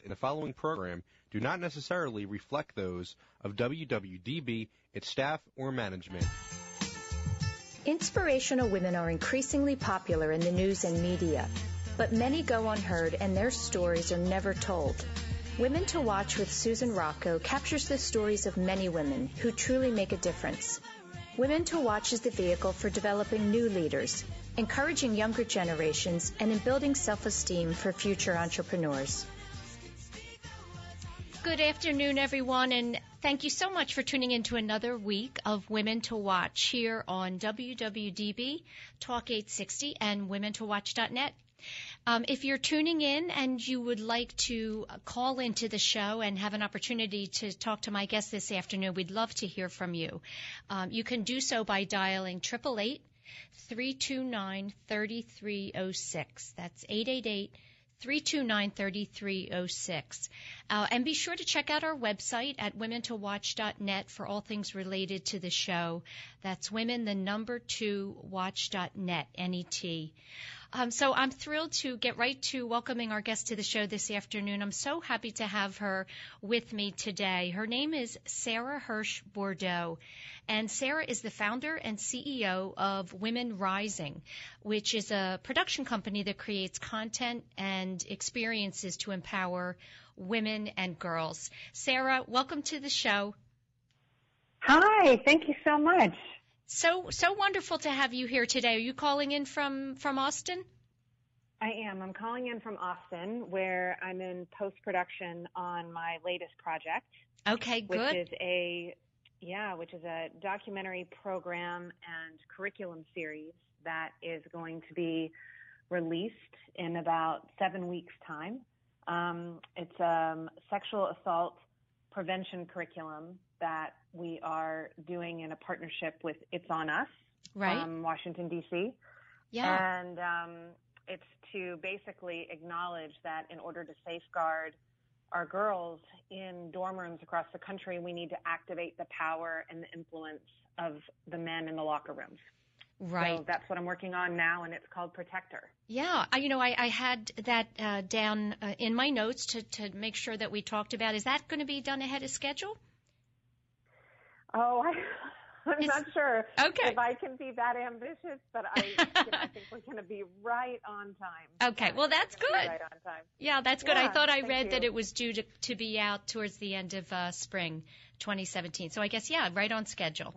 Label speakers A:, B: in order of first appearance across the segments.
A: in the following program do not necessarily reflect those of WWDB, its staff, or management.
B: Inspirational women are increasingly popular in the news and media, but many go unheard and their stories are never told. Women to Watch with Susan Rocco captures the stories of many women who truly make a difference. Women to Watch is the vehicle for developing new leaders, encouraging younger generations, and in building self-esteem for future entrepreneurs.
C: Good afternoon, everyone, and thank you so much for tuning in to another week of Women to Watch here on WWDB Talk 860 and WomenToWatch.net. Um, if you're tuning in and you would like to call into the show and have an opportunity to talk to my guest this afternoon, we'd love to hear from you. Um, you can do so by dialing triple eight three two nine thirty three oh six. That's eight eight eight. 329-3306. Uh, and be sure to check out our website at womentowatch.net for all things related to the show. That's women, the number two, watch.net, N-E-T. Um, so I'm thrilled to get right to welcoming our guest to the show this afternoon. I'm so happy to have her with me today. Her name is Sara Hirsh Bordo, and Sara is the founder and CEO of Women Rising, which is a production company that creates content and experiences to empower women and girls. Sara, welcome to the show.
D: Hi, thank you so much.
C: So so wonderful to have you here today. Are you calling in from from Austin?
D: I am. I'm calling in from Austin, where I'm in post production on my latest project.
C: Okay, good.
D: Which is a yeah, which is a documentary program and curriculum series that is going to be released in about seven weeks' time. Um, it's a um, sexual assault prevention curriculum that we are doing in a partnership with It's On Us
C: right.
D: from Washington, D.C.
C: Yeah.
D: And um, it's to basically acknowledge that in order to safeguard our girls in dorm rooms across the country, we need to activate the power and the influence of the men in the locker rooms.
C: Right.
D: So that's what I'm working on now, and it's called Protector.
C: Yeah, I, you know, I, I had that uh, down uh, in my notes to, to make sure that we talked about. Is that going to be done ahead of schedule?
D: Oh, I, I'm
C: It's-
D: not sure
C: Okay.
D: if I can be that ambitious, but I, you know, I think we're going to be right on time.
C: Okay, well, that's
D: We're gonna be
C: good.
D: Right on time.
C: Yeah, that's good. I thought I read that it was due to, to be out towards the end of uh, spring 2017. So I guess, yeah, right on schedule.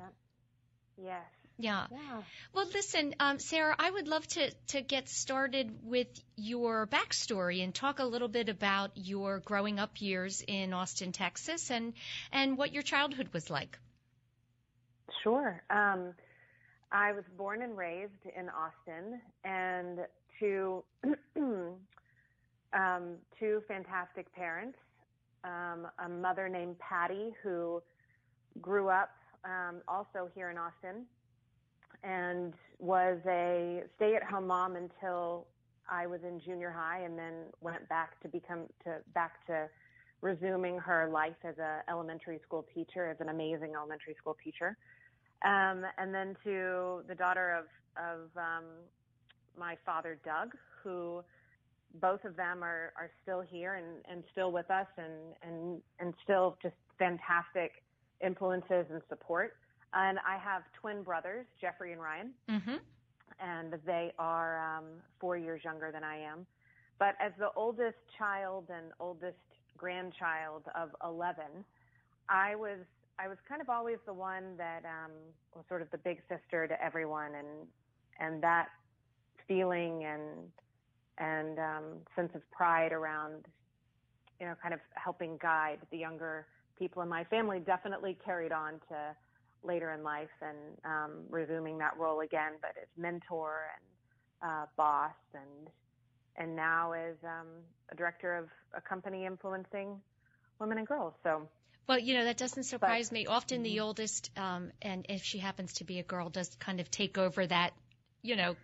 D: Yes.
C: Yeah.
D: Yeah.
C: Well, listen, um, Sara, I would love to, to get started with your backstory and talk a little bit about your growing up years in Austin, Texas, and, and what your childhood was like.
D: Sure. Um, I was born and raised in Austin, and to um, two fantastic parents. Um, a mother named Patty who grew up um, also here in Austin and was a stay-at-home mom until I was in junior high, and then went back to become to back to resuming her life as a elementary school teacher, as an amazing elementary school teacher. Um, and then to the daughter of of um, my father, Doug, who both of them are are still here and and still with us, and and and still just fantastic influences and support. And I have twin brothers, Jeffrey and Ryan
C: Mm-hmm.
D: and they are um, four years younger than I am. But as the oldest child and oldest grandchild of 11, I was I was kind of always the one that um, was sort of the big sister to everyone, and and that feeling and and um, sense of pride around you know kind of helping guide the younger people in my family definitely carried on to later in life and um, resuming that role again, but as mentor and uh, boss and and now as um, a director of a company influencing women and girls. So
C: Well, you know, that doesn't surprise me. Often the oldest, um, and if she happens to be a girl, does kind of take over that, you know,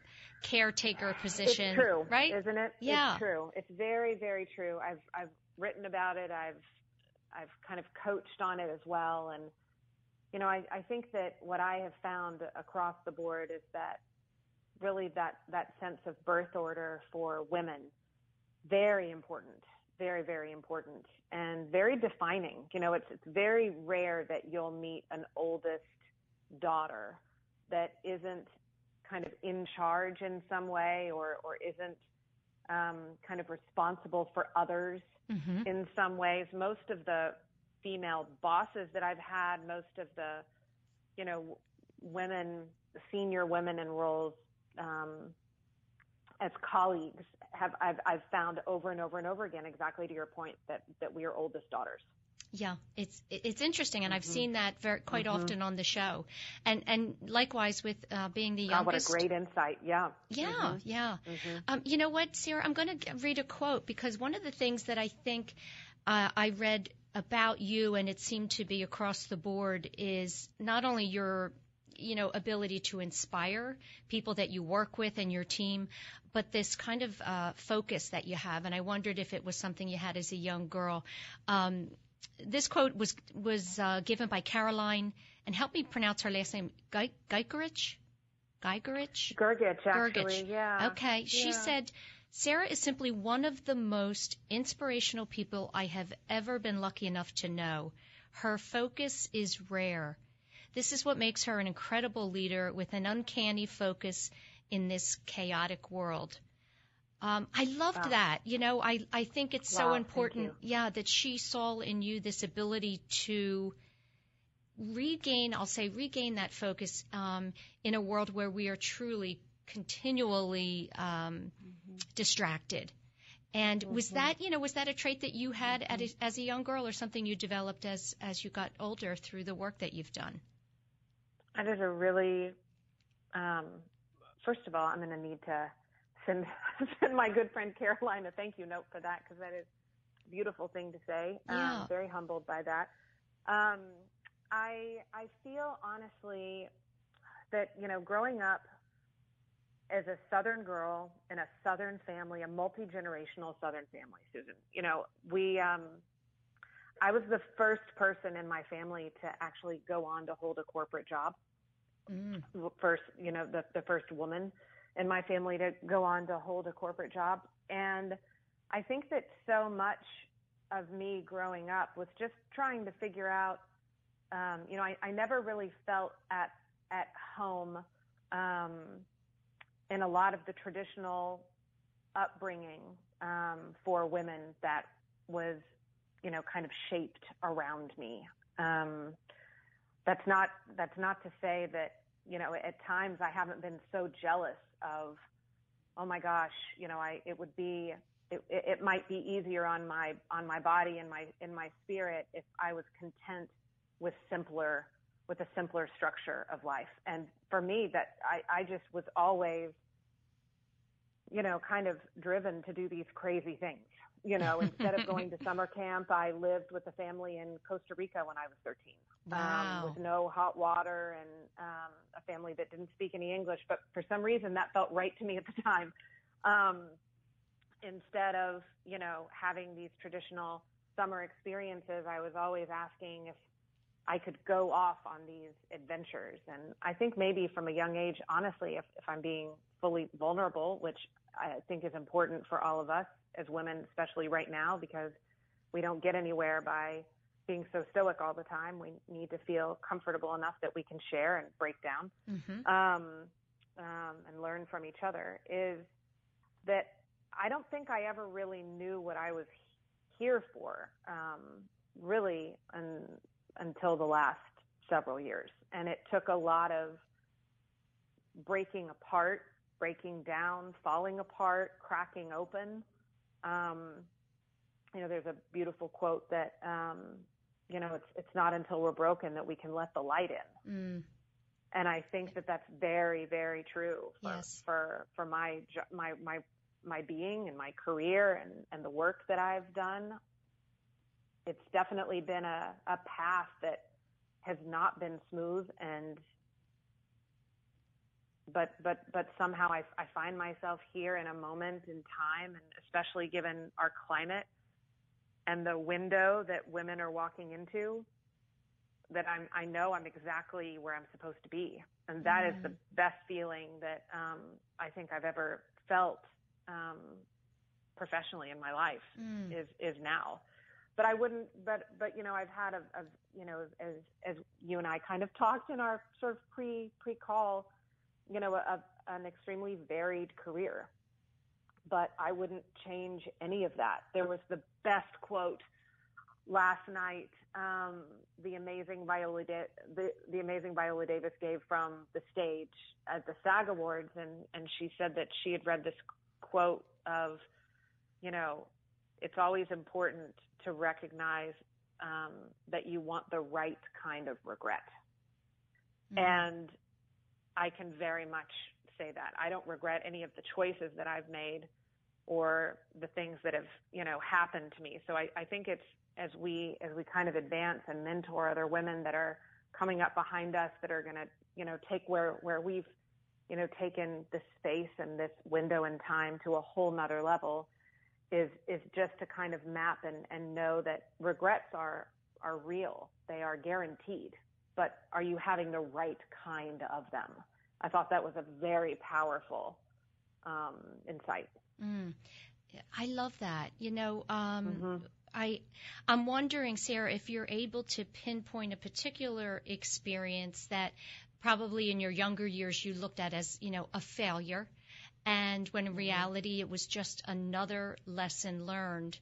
C: caretaker position.
D: it's true,
C: Right?
D: Isn't it?
C: Yeah.
D: It's true. It's very, very true. I've I've written about it. I've I've kind of coached on it as well. And you know, I, I think that what I have found across the board is that really that that sense of birth order for women very important, very, very important and very defining. You know, it's it's very rare that you'll meet an oldest daughter that isn't kind of in charge in some way or or isn't um, kind of responsible for others mm-hmm. in some ways. Most of the female bosses that I've had, most of the, you know, women, senior women in roles um, as colleagues have I've, I've found over and over and over again exactly to your point that that we are oldest daughters.
C: Yeah, it's it's interesting, and mm-hmm. I've seen that very quite mm-hmm. often on the show, and and likewise with uh, being the youngest.
D: God, what a great insight! Yeah.
C: Yeah, mm-hmm. yeah. Mm-hmm. Um, you know what, Sara? I'm going to read a quote because one of the things that I think uh, I read about you, and it seemed to be across the board, is not only your you know ability to inspire people that you work with and your team but this kind of uh, focus that you have and i wondered if it was something you had as a young girl um, this quote was was uh, given by caroline and help me pronounce her last name Geigerich?
D: Geigerich? Gergich, actually, yeah.
C: Okay. She said, Sara is simply one of the most inspirational people I have ever been lucky enough to know. Her focus is rare. This is what makes her an incredible leader with an uncanny focus in this chaotic world. Um, I loved wow. that. You know, I, I think it's wow, so important, yeah, that she saw in you this ability to regain, I'll say, regain that focus um, in a world where we are truly continually um, mm-hmm. distracted. And mm-hmm. was that, you know, was that a trait that you had mm-hmm. a, as a young girl, or something you developed as as you got older through the work that you've done?
D: That is a really, um, first of all, I'm going to need to send send my good friend Caroline a thank you note for that because that is a beautiful thing to say. Um,
C: yeah.
D: very humbled by that. Um, I I feel honestly that you know growing up as a Southern girl in a Southern family, a multi generational Southern family, Susan. You know we um, I was the first person in my family to actually go on to hold a corporate job. Mm. First, you know, the, the first woman in my family to go on to hold a corporate job. And I think that so much of me growing up was just trying to figure out, um, you know, I, I never really felt at, at home, um, in a lot of the traditional upbringing, um, for women that was you know, kind of shaped around me. Um, that's not that's not to say that you know at times I haven't been so jealous of oh my gosh you know I it would be it, it might be easier on my on my body and my in my spirit if I was content with simpler with a simpler structure of life and for me that I, I just was always you know kind of driven to do these crazy things you know, instead of going to summer camp, I lived with a family in Costa Rica when I was 13.
C: Um, wow.
D: Um, with no hot water and um, a family that didn't speak any English, but for some reason that felt right to me at the time. Um, instead of, you know, having these traditional summer experiences, I was always asking if I could go off on these adventures. And I think maybe from a young age, honestly, if, if I'm being fully vulnerable, which I think is important for all of us, as women, especially right now, because we don't get anywhere by being so stoic all the time. We need to feel comfortable enough that we can share and break down mm-hmm. um, um, and learn from each other. Is that I don't think I ever really knew what I was here for, um, really, un, until the last several years, and it took a lot of breaking apart, breaking down, falling apart, cracking open um, you know, there's a beautiful quote that, um, you know, it's, it's not until we're broken that we can let the light in. Mm. And I think that that's very, very true for,
C: yes.
D: for, for my, my, my, my being and my career and, and the work that I've done. It's definitely been a, a path that has not been smooth and but but but somehow I, I find myself here in a moment in time, and especially given our climate and the window that women are walking into, that I'm I know I'm exactly where I'm supposed to be, and that mm. is the best feeling that um, I think I've ever felt um, professionally in my life
C: Mm.
D: is is now. But I wouldn't. But but you know, I've had a, a you know as as you and I kind of talked in our sort of pre pre call, you know, a, an extremely varied career. But I wouldn't change any of that. There was the best quote last night. Um, the amazing Viola da- the the amazing Viola Davis gave from the stage at the SAG Awards, and and she said that she had read this quote of, you know, it's always important to recognize um, that you want the right kind of regret.
C: Mm.
D: And I can very much say that. I don't regret any of the choices that I've made or the things that have, you know, happened to me. So I, I think it's as we as we kind of advance and mentor other women that are coming up behind us that are gonna, you know, take where where we've, you know, taken this space and this window in time to a whole nother level is is just to kind of map and, and know that regrets are are real. They are guaranteed. But are you having the right kind of them? I thought that was a very powerful um, insight.
C: Mm. I love that. You know, um,
D: Mm-hmm.
C: I I'm wondering, Sara, if you're able to pinpoint a particular experience that probably in your younger years you looked at as, you know, a failure, and when in reality it was just another lesson learned,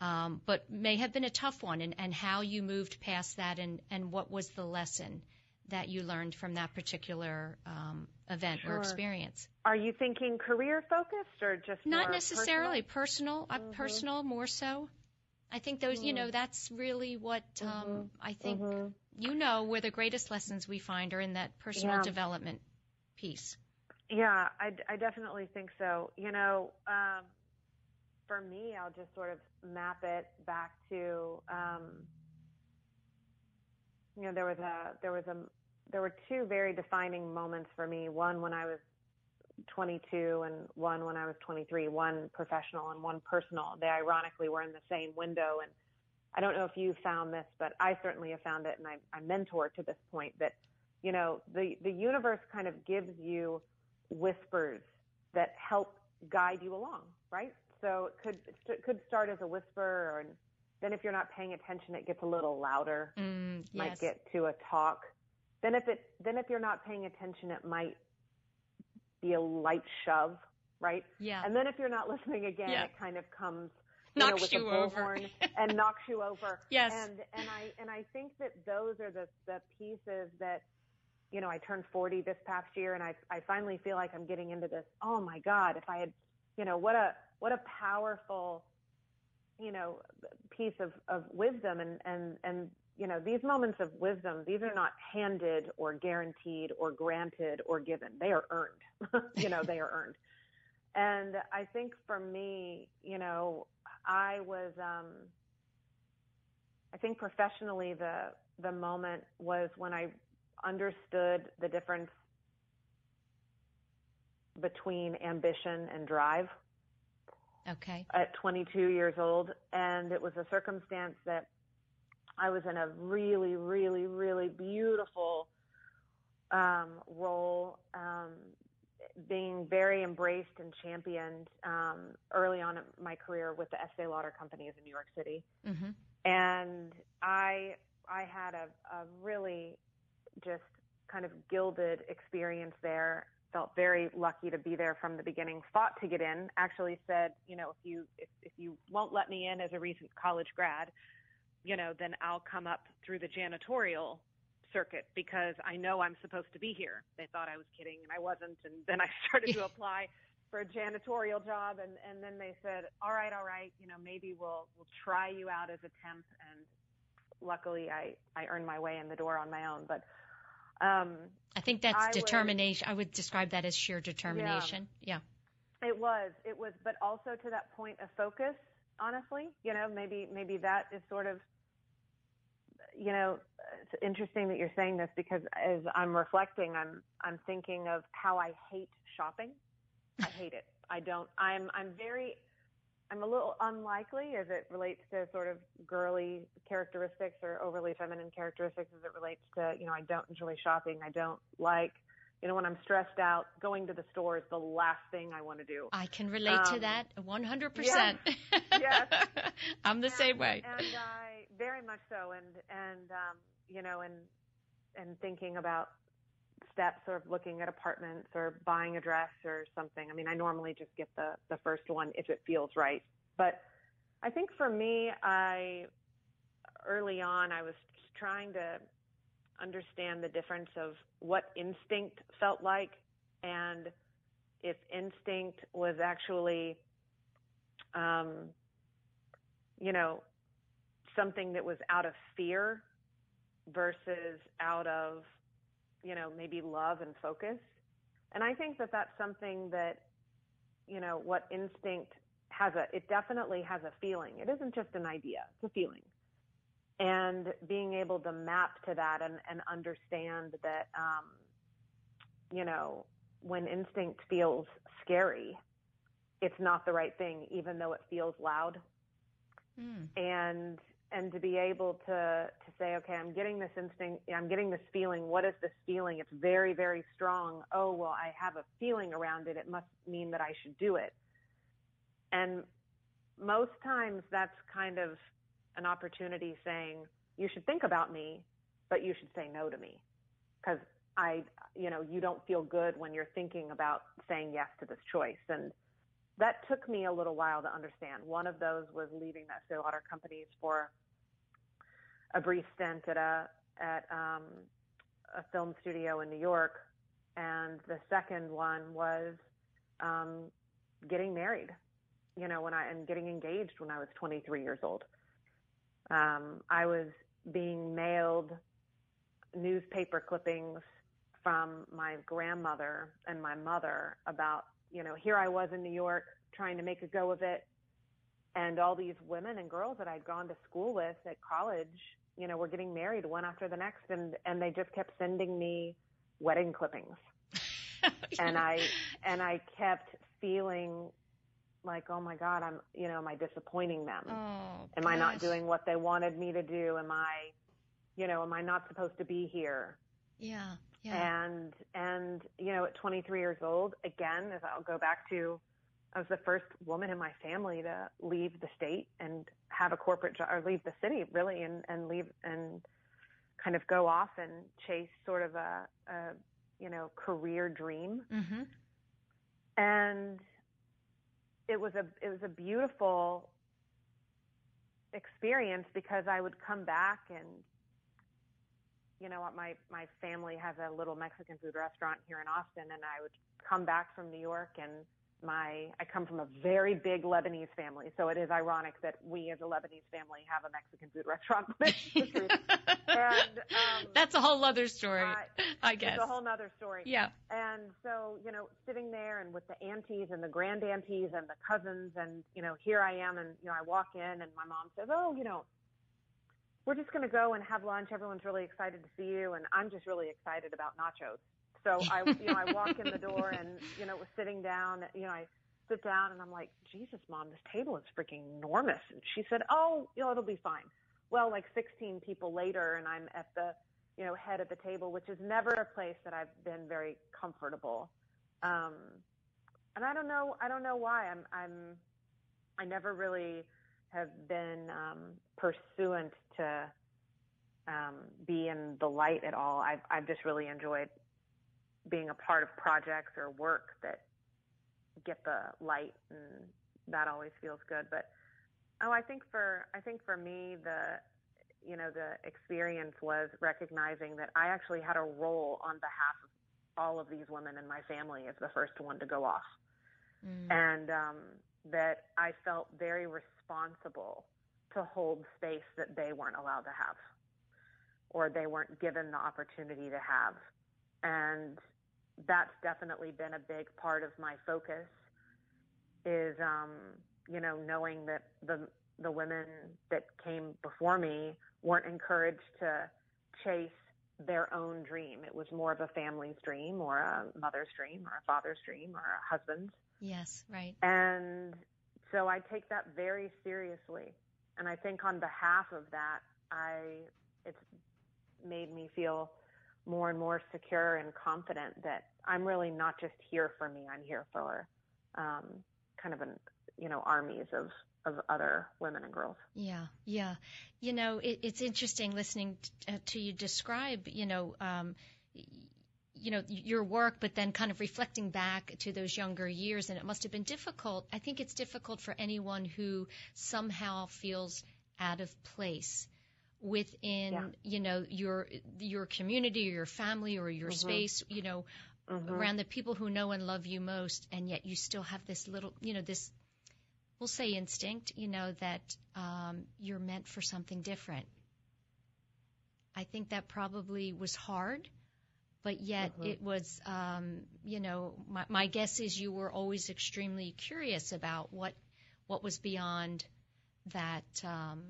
C: um, but may have been a tough one, and, and how you moved past that, and and what was the lesson that you learned from that particular um, event
D: Sure.
C: or experience?
D: Are you thinking career focused or just
C: Not necessarily
D: personal?
C: personal, uh,
D: Mhm.
C: personal more so. I think those, you know, that's really what um, I think
D: Mhm.
C: you know where the greatest lessons we find are in that personal
D: Yeah.
C: development piece.
D: Yeah, I, I definitely think so. You know, um, for me, I'll just sort of map it back to, um, you know, there was a, there was a, there were two very defining moments for me. One when I was 22 and one when I was 23, one professional and one personal. They ironically were in the same window. And I don't know if you found this, but I certainly have found it. And I, I mentor to this point that, you know, the, the universe kind of gives you whispers that help guide you along, right? So it could, it could start as a whisper and then if you're not paying attention, it gets a little louder
C: Mm,
D: might
C: yes.
D: get to a talk. Then if it then if you're not paying attention, it might be a light shove, right?
C: yeah.
D: And then if you're not listening again,
C: Yeah.
D: it kind of comes you know, with
C: you
D: a
C: over.
D: and knocks you over.
C: Yes.
D: And and I and I think that those are the the pieces that you know I turned 40 this past year, and I I finally feel like I'm getting into this. Oh my God! If I had, you know, what a what a powerful you know piece of of wisdom. And and and you know these moments of wisdom these are not handed or guaranteed or granted or given. They are earned. You know they are earned. And i think for me you know i was um i think professionally the the moment was when i understood the difference between ambition and drive
C: okay.
D: at 22 years old, and it was a circumstance that I was in a really, really, really beautiful um, role, um, being very embraced and championed um, early on in my career with the Estee Lauder companies in New York City,
C: hmm
D: and I I had a, a really just kind of gilded experience there. Felt very lucky to be there from the beginning. Fought to get in. Actually said, you know, if you if, if you won't let me in as a recent college grad, you know, then I'll come up through the janitorial circuit because I know I'm supposed to be here. They thought I was kidding and I wasn't. And then I started to apply for a janitorial job and, and then they said, all right, all right, you know, maybe we'll, we'll try you out as a temp. And luckily I, I earned my way in the door on my own. But, um,
C: I think that's
D: I was-
C: determination. I would describe that as sheer determination. Yeah.
D: It was. It was, but also to that point of focus. Honestly, you know, maybe maybe that is sort of, you know, it's interesting that you're saying this because as I'm reflecting, I'm I'm thinking of how I hate shopping. I hate it. I don't. I'm I'm very. I'm a little unlikely as it relates to sort of girly characteristics or overly feminine characteristics as it relates to, you know, I don't enjoy shopping. I don't like, you know, when I'm stressed out, going to the store is the last thing I want to do.
C: I can relate um, to that 100%. Yes.
D: yes.
C: I'm the
D: and,
C: same way.
D: And I very much so and and um, you know, and and thinking about steps or looking at apartments or buying a dress or something. I mean, I normally just get the the first one if it feels right. But I think for me, I early on I was trying to understand the difference of what instinct felt like and if instinct was actually um, you know something that was out of fear versus out of you know maybe love and focus and i think that that's something that you know what instinct has a it definitely has a feeling it isn't just an idea it's a feeling and being able to map to that and, and understand that, um, you know, when instinct feels scary, it's not the right thing, even though it feels loud. Mm. And and to be able to to say, okay, I'm getting this instinct, I'm getting this feeling. What is this feeling? It's very very strong. Oh well, I have a feeling around it. It must mean that I should do it. And most times that's kind of an opportunity saying, you should think about me, but you should say no to me. Cause I, you know, you don't feel good when you're thinking about saying yes to this choice. And that took me a little while to understand. One of those was leaving the Estee Lauder companies for a brief stint at a, at, um, a film studio in New York. And the second one was, um, getting married, you know, when I, and getting engaged when I was 23 years old. Um, I was being mailed newspaper clippings from my grandmother and my mother about, you know, here I was in New York trying to make a go of it. And all these women and girls that I'd gone to school with at college, you know, were getting married one after the next and, and they just kept sending me wedding clippings. and I, and I kept feeling like, oh my God, I'm, you know, am I disappointing them?
C: Oh,
D: am
C: gosh.
D: I not doing what they wanted me to do? Am I, you know, am I not supposed to be here?
C: Yeah. Yeah.
D: And, and, you know, at 23 years old, again, as I'll go back to, I was the first woman in my family to leave the state and have a corporate job or leave the city really and, and leave and kind of go off and chase sort of a, a you know, career dream.
C: Mm-hmm.
D: And, it was a it was a beautiful experience because I would come back and you know what my my family has a little Mexican food restaurant here in Austin and I would come back from New York and my I come from a very big Lebanese family, so it is ironic that we as a Lebanese family have a Mexican food restaurant. and um,
C: that's a whole other story,
D: I,
C: I guess.
D: It's a whole other story.
C: Yeah.
D: And so you know, sitting there and with the aunties and the grand aunties and the cousins, and you know, here I am, and you know, I walk in and my mom says, "Oh, you know." We're just going to go and have lunch. Everyone's really excited to see you, and I'm just really excited about nachos. So I, you know, I walk in the door and, you know, was sitting down, you know, I sit down and I'm like, Jesus, mom, this table is freaking enormous. And she said, oh, you know, it'll be fine. Well, like 16 people later and I'm at the, you know, head of the table, which is never a place that I've been very comfortable. Um, and I don't know, I don't know why I'm, I'm, I never really have been, um, pursuant to, um, be in the light at all. I've, I've just really enjoyed being a part of projects or work that get the light and that always feels good. But oh, I think for I think for me the you know the experience was recognizing that I actually had a role on behalf of all of these women in my family as the first one to go off, mm. and um, that I felt very responsible to hold space that they weren't allowed to have, or they weren't given the opportunity to have, and that's definitely been a big part of my focus is um, you know knowing that the the women that came before me weren't encouraged to chase their own dream. It was more of a family's dream or a mother's dream or a father's dream or a husband's.
C: Yes, right.
D: And so I take that very seriously. And I think on behalf of that, I, it's made me feel more and more secure and confident that I'm really not just here for me. I'm here for um, kind of an you know armies of of other women and girls.
C: Yeah, yeah. You know, it, it's interesting listening t- uh, to you describe. You know. Um, you know your work but then kind of reflecting back to those younger years and it must have been difficult i think it's difficult for anyone who somehow feels out of place within yeah. you know your your community or your family or your mm-hmm. space you know mm-hmm. around the people who know and love you most and yet you still have this little you know this we'll say instinct you know that um, you're meant for something different i think that probably was hard but yet mm-hmm. it was um, you know my, my guess is you were always extremely curious about what what was beyond that um,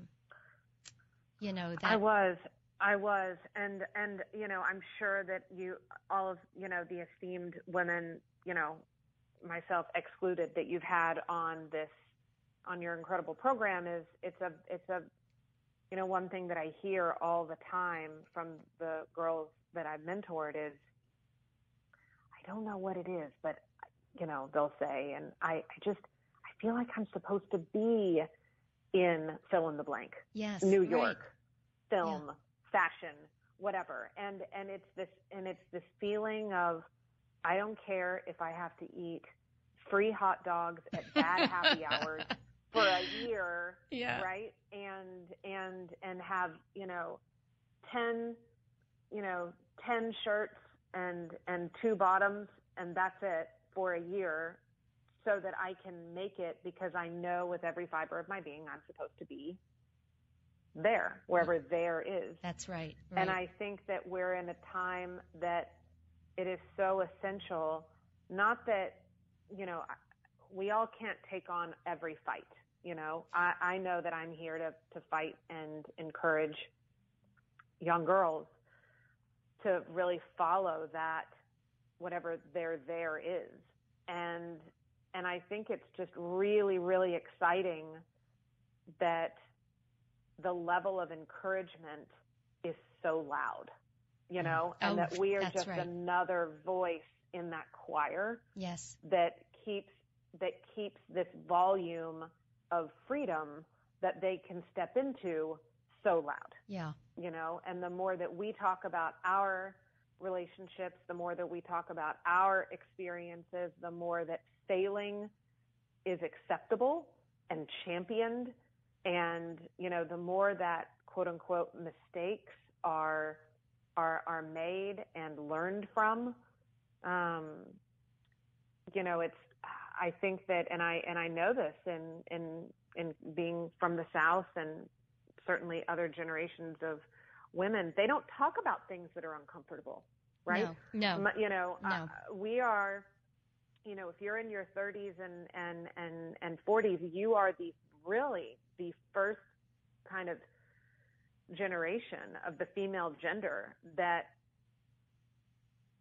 C: you know that
D: I was I was and and you know I'm sure that you all of you know the esteemed women you know myself excluded that you've had on this on your incredible program is it's a it's a you know one thing that I hear all the time from the girls that I've mentored is I don't know what it is but you know they'll say and I I just I feel like I'm supposed to be in fill in the blank.
C: Yes.
D: New York, right. film, yeah. fashion, whatever. And and it's this and it's this feeling of I don't care if I have to eat free hot dogs at bad happy hours for a year,
C: yeah.
D: right? And and and have, you know, 10 you know, 10 shirts and and two bottoms and that's it for a year so that I can make it because I know with every fiber of my being I'm supposed to be there, wherever mm-hmm. there is.
C: That's right, right.
D: And I think that we're in a time that it is so essential, not that, you know, we all can't take on every fight. You know, I, I know that I'm here to, to fight and encourage young girls to really follow that, whatever their there is. And and I think it's just really, really exciting that the level of encouragement is so loud, you mm. know,
C: and
D: oh, that we are just
C: right.
D: another voice in that choir.
C: Yes.
D: That keeps that keeps this volume of freedom that they can step into so loud.
C: Yeah.
D: You know, and the more that we talk about our relationships, the more that we talk about our experiences, the more that failing is acceptable and championed. And, you know, the more that quote unquote mistakes are, are, are made and learned from, um, you know, it's, I think that, and I, and I know this in, in, in being from the South and certainly other generations of women, they don't talk about things that are uncomfortable, right?
C: No, no.
D: You know,
C: no.
D: Uh, we are, you know, if you're in your 30s and, and, and, and 40s, you are the really the first kind of generation of the female gender that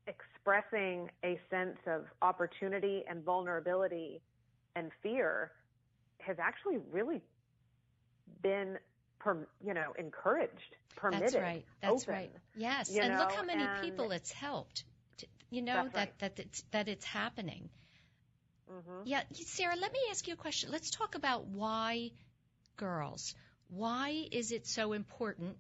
D: expressing a sense of opportunity and vulnerability and fear has actually really been per, you know encouraged permitted
C: that's right. That's
D: open,
C: right. Yes. and
D: know?
C: look how many
D: and
C: people it's helped you know that
D: right.
C: that it's that it's happening.
D: Mm-hmm.
C: Yeah, Sara, let me ask you a question. Let's talk about why girls. Why is it so important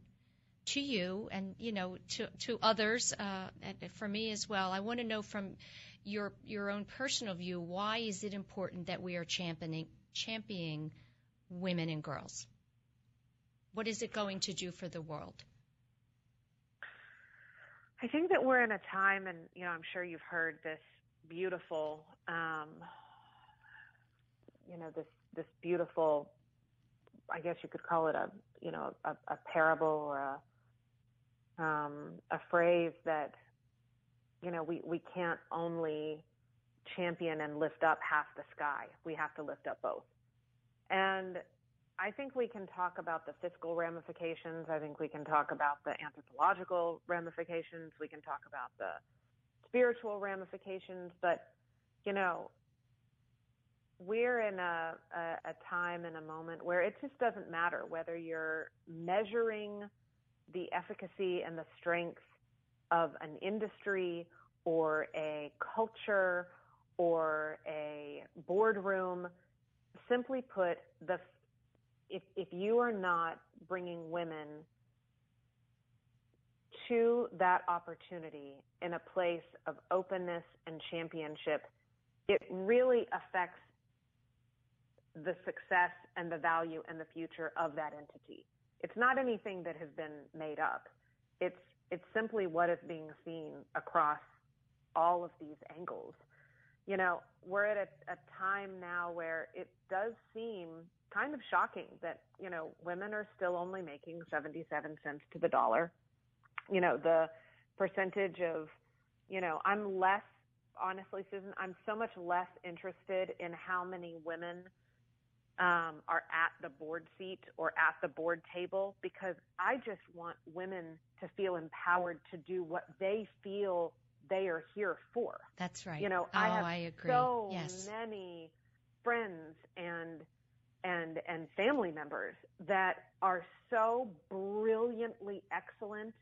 C: to you and you know to to others uh, and for me as well? I want to know from your your own personal view why is it important that we are championing championing women and girls? What is it going to do for the world?
D: I think that we're in a time, and you know, I'm sure you've heard this beautiful, um, you know, this this beautiful. I guess you could call it a, you know, a, a parable or a, um, a phrase that, you know, we we can't only champion and lift up half the sky. We have to lift up both. And I think we can talk about the fiscal ramifications. I think we can talk about the anthropological ramifications. We can talk about the spiritual ramifications. But, you know, we're in a, a, a time and a moment where it just doesn't matter whether you're measuring the efficacy and the strength of an industry or a culture or a boardroom. Simply put, the if if you are not bringing women to that opportunity in a place of openness and championship, it really affects the success and the value and the future of that entity. It's not anything that has been made up. It's it's simply what is being seen across all of these angles. You know, we're at a, a time now where it does seem kind of shocking that, you know, women are still only making 77 cents to the dollar. You know, the percentage of, you know, I'm less, honestly, Susan, I'm so much less interested in how many women um, are at the board seat or at the board table because I just want women to feel empowered to do what they feel they are here for.
C: That's right.
D: You know,
C: oh,
D: I have
C: I agree.
D: so
C: yes.
D: many friends and and and family members that are so brilliantly excellent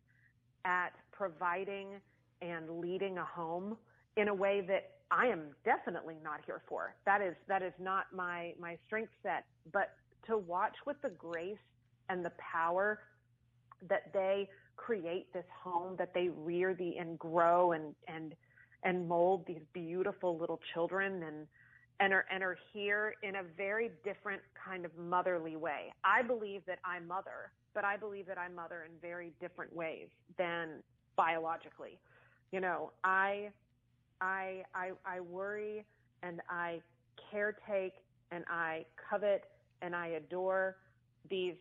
D: at providing and leading a home in a way that I am definitely not here for. That is that is not my my strength set. But to watch with the grace and the power that they create this home, that they rear the and grow and and and mold these beautiful little children and and are and are here in a very different kind of motherly way. I believe that I mother, but I believe that I mother in very different ways than biologically. You know, I I, I, I worry and I caretake and I covet and I adore these,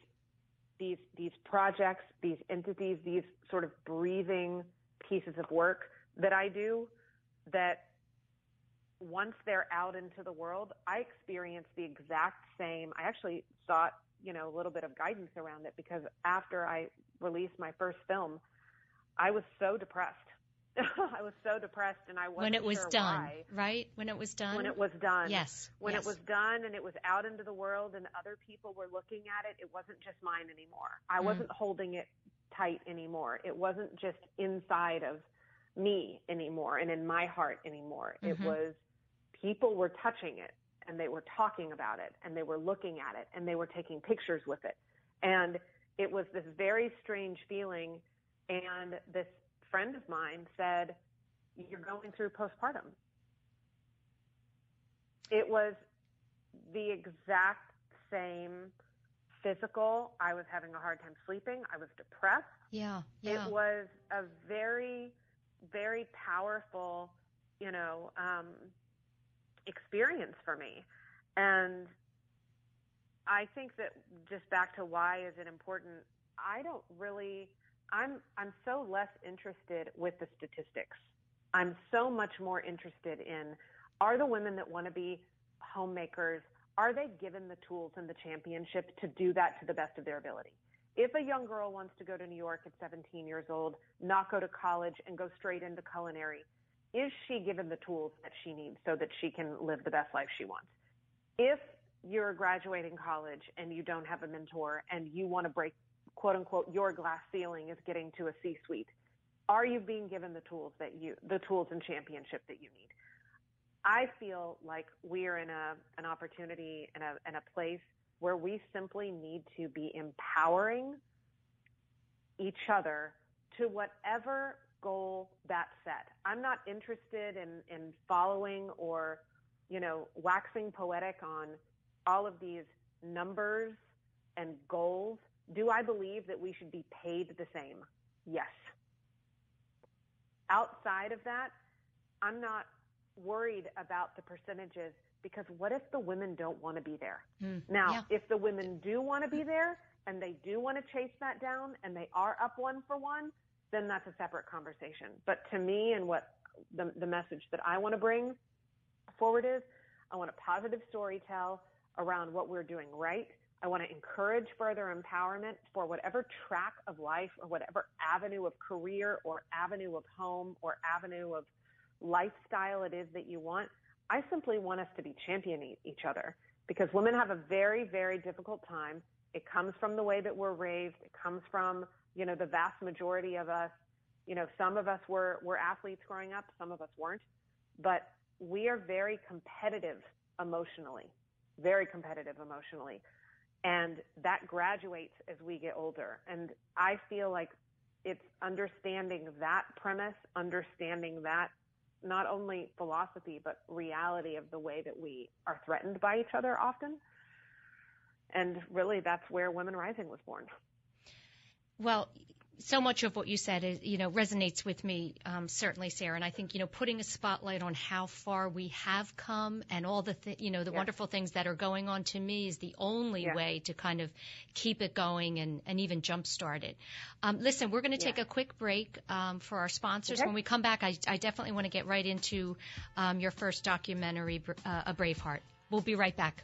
D: these, these projects, these entities, these sort of breathing pieces of work that I do that once they're out into the world, I experience the exact same. I actually sought, you know, a little bit of guidance around it because after I released my first film, I was so depressed I was so depressed and I wasn't
C: when it was
D: sure
C: done,
D: why.
C: right? When it was done.
D: When it was done.
C: Yes.
D: When
C: yes.
D: it was done and it was out into the world and other people were looking at it, it wasn't just mine anymore. I
C: Mm.
D: wasn't holding it tight anymore. It wasn't just inside of me anymore and in my heart anymore. It
C: Mhm.
D: was people were touching it and they were talking about it and they were looking at it and they were taking pictures with it. And it was this very strange feeling and this friend of mine said, You're going through postpartum. It was the exact same physical. I was having a hard time sleeping. I was depressed.
C: Yeah. Yeah.
D: It was a very, very powerful, you know, um, experience for me. And I think that just back to why is it important, I don't really I'm I'm so less interested with the statistics. I'm so much more interested in are the women that want to be homemakers are they given the tools and the championship to do that to the best of their ability? If a young girl wants to go to New York at 17 years old, not go to college and go straight into culinary, is she given the tools that she needs so that she can live the best life she wants? If you're graduating college and you don't have a mentor and you want to break quote unquote your glass ceiling is getting to a C suite. Are you being given the tools that you the tools and championship that you need? I feel like we are in a an opportunity and a in a place where we simply need to be empowering each other to whatever goal that set. I'm not interested in, in following or, you know, waxing poetic on all of these numbers and goals do I believe that we should be paid the same? Yes. Outside of that, I'm not worried about the percentages because what if the women don't want to be there?
C: Mm,
D: now,
C: yeah.
D: if the women do want to be there and they do want to chase that down and they are up one for one, then that's a separate conversation. But to me and what the, the message that I want to bring forward is, I want a positive story tell around what we're doing right I want to encourage further empowerment for whatever track of life or whatever avenue of career or avenue of home or avenue of lifestyle it is that you want. I simply want us to be championing each other because women have a very, very difficult time. It comes from the way that we're raised. It comes from, you know, the vast majority of us, You know, some of us were were athletes growing up, some of us weren't, but we are very competitive emotionally, very competitive emotionally. And that graduates as we get older. And I feel like it's understanding that premise, understanding that not only philosophy, but reality of the way that we are threatened by each other often. And really, that's where Women Rising was born.
E: Well, so much of what you said is, you know, resonates with me, um, certainly, Sara. And I think, you know, putting a spotlight on how far we have come and all the, th- you know, the wonderful things that are going on to me is the only way to kind of keep it going and, and even jumpstart it. Um, listen, we're going to take a quick break um, for our sponsors.
D: Okay.
E: When we come back, I, I definitely want to get right into um, your first documentary, uh, A Brave Heart. We'll be right back.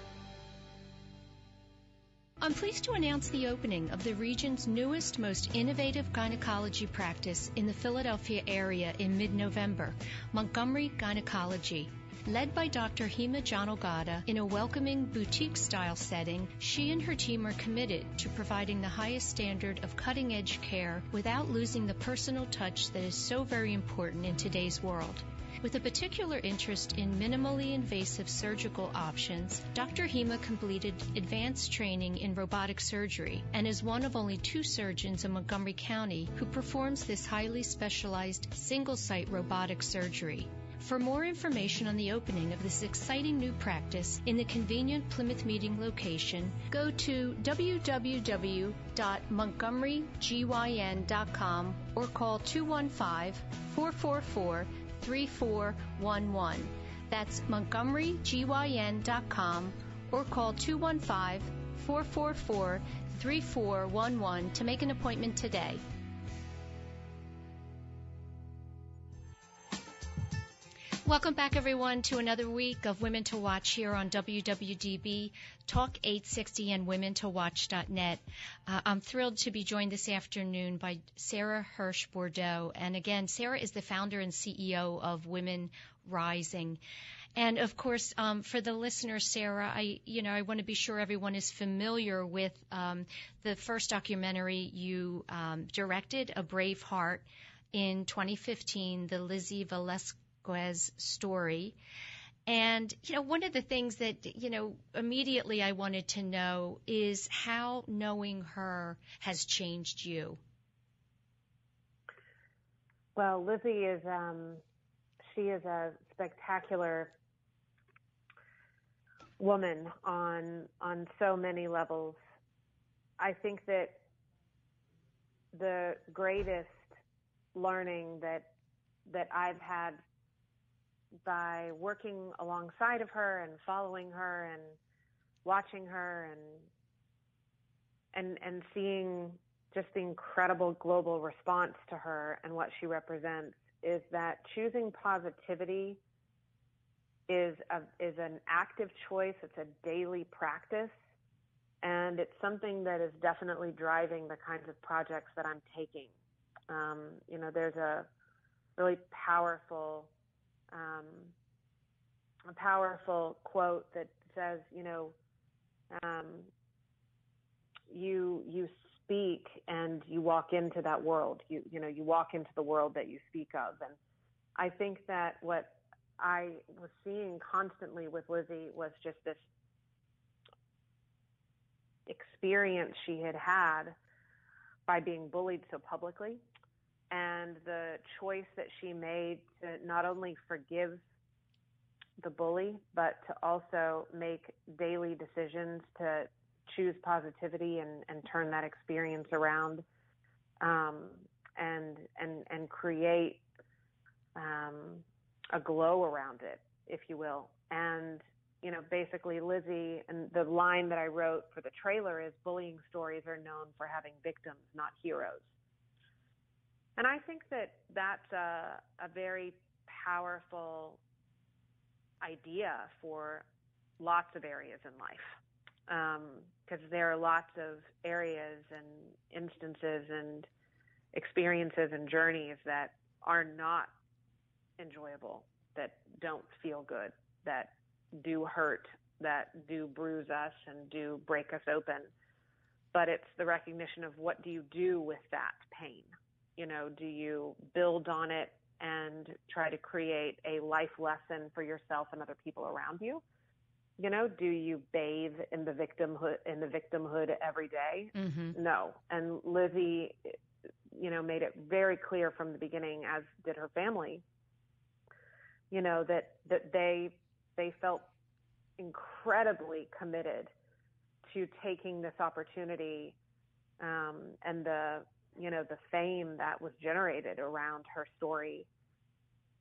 C: I'm pleased to announce the opening of the region's newest, most innovative gynecology practice in the Philadelphia area in mid-November, Montgomery Gynecology. Led by Dr. Hema Janogada in a welcoming boutique-style setting, she and her team are committed to providing the highest standard of cutting-edge care without losing the personal touch that is so very important in today's world. With a particular interest in minimally invasive surgical options, Dr. Hema completed advanced training in robotic surgery and is one of only two surgeons in Montgomery County who performs this highly specialized single site robotic surgery. For more information on the opening of this exciting new practice in the convenient Plymouth Meeting location, go to www.montgomerygyn.com or call 215 444 3411. That's montgomerygyn.com or call 215 444 3411 to make an appointment today.
E: Welcome back, everyone, to another week of Women to Watch here on WWDB Talk 860 and WomenToWatch.net. Uh, I'm thrilled to be joined this afternoon by Sara Hirsh Bordo. And again, Sara is the founder and CEO of Women Rising. And of course, um, for the listeners, Sara, I, you know, I want to be sure everyone is familiar with um, the first documentary you um, directed, A Brave Heart, in 2015, the Lizzie Velasquez story. And, you know, one of the things that, you know, immediately I wanted to know is how knowing her has changed you.
D: Well, Lizzie is, um, she is a spectacular woman on, on so many levels. I think that the greatest learning that, that I've had by working alongside of her and following her and watching her and and and seeing just the incredible global response to her and what she represents is that choosing positivity is a, is an active choice. It's a daily practice, and it's something that is definitely driving the kinds of projects that I'm taking. Um, you know, there's a really powerful um, a powerful quote that says, you know, um, you you speak and you walk into that world. You you know you walk into the world that you speak of, and I think that what I was seeing constantly with Lizzie was just this experience she had had by being bullied so publicly and the choice that she made to not only forgive the bully, but to also make daily decisions to choose positivity and, and turn that experience around um, and and and create um, a glow around it, if you will. And you know, basically, Lizzie and the line that I wrote for the trailer is bullying stories are known for having victims, not heroes. And I think that that's a, a very powerful idea for lots of areas in life. Because um, there are lots of areas and instances and experiences and journeys that are not enjoyable, that don't feel good, that do hurt, that do bruise us and do break us open. But it's the recognition of what do you do with that pain? You know, do you build on it and try to create a life lesson for yourself and other people around you? You know, do you bathe in the victimhood in the victimhood every day?
C: Mm-hmm.
D: No. And Lizzie, you know, made it very clear from the beginning, as did her family, you know, that that they they felt incredibly committed to taking this opportunity um, and the you know the fame that was generated around her story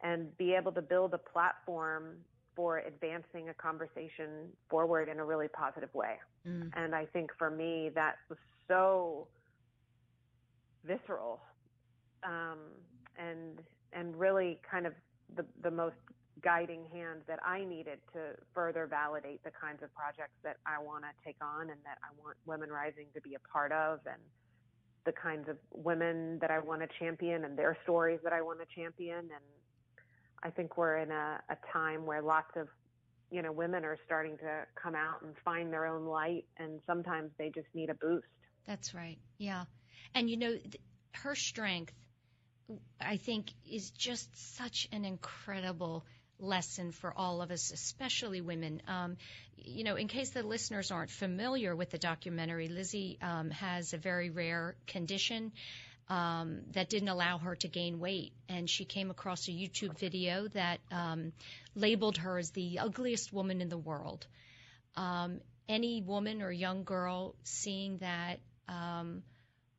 D: and be able to build a platform for advancing a conversation forward in a really positive way.
C: Mm.
D: And I think for me that was so visceral um, and and really kind of the the most guiding hand that I needed to further validate the kinds of projects that I want to take on and that I want Women Rising to be a part of and the kinds of women that I want to champion and their stories that I want to champion. And I think we're in a, a time where lots of, you know, women are starting to come out and find their own light and sometimes they just need a boost.
C: That's right. Yeah. And you know, th- her strength, I think, is just such an incredible lesson for all of us, especially women. Um, you know, in case the listeners aren't familiar with the documentary, Lizzie um, has a very rare condition. Um, that didn't allow her to gain weight. And she came across a YouTube video that um, labeled her as the ugliest woman in the world. Um, any woman or young girl seeing that um,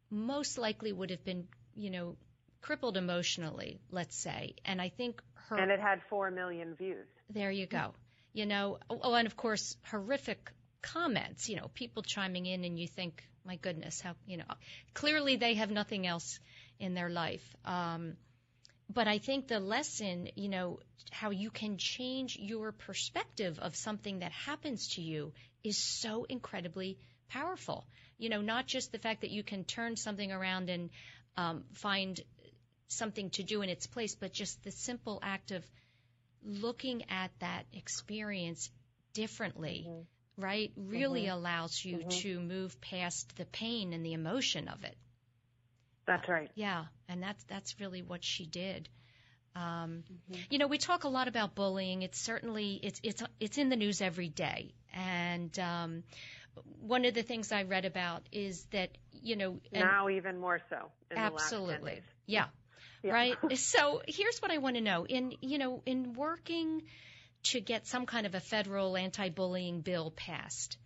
C: most likely would have been, you know, crippled emotionally, let's say. And I think her.
D: And it had 4 million views.
C: There you go. You know, oh, and of course, horrific comments, you know, people chiming in and you think, my goodness, how, you know, clearly they have nothing else in their life. Um, but I think the lesson, you know, how you can change your perspective of something that happens to you is so incredibly powerful. You know, not just the fact that you can turn something around and um, find something to do in its place, but just the simple act of looking at that experience differently, mm-hmm. right, really mm-hmm. allows you mm-hmm. to move past the pain and the emotion of it.
D: That's right.
C: Yeah, and that's that's really what she did. Um, mm-hmm. You know, we talk a lot about bullying. It's certainly it's it's it's in the news every day, and um, one of the things I read about is that you know
D: now even more so.
C: absolutely, yeah, yeah. right? so here's what I want to know. In, you know, in working to get some kind of a federal anti-bullying bill passed,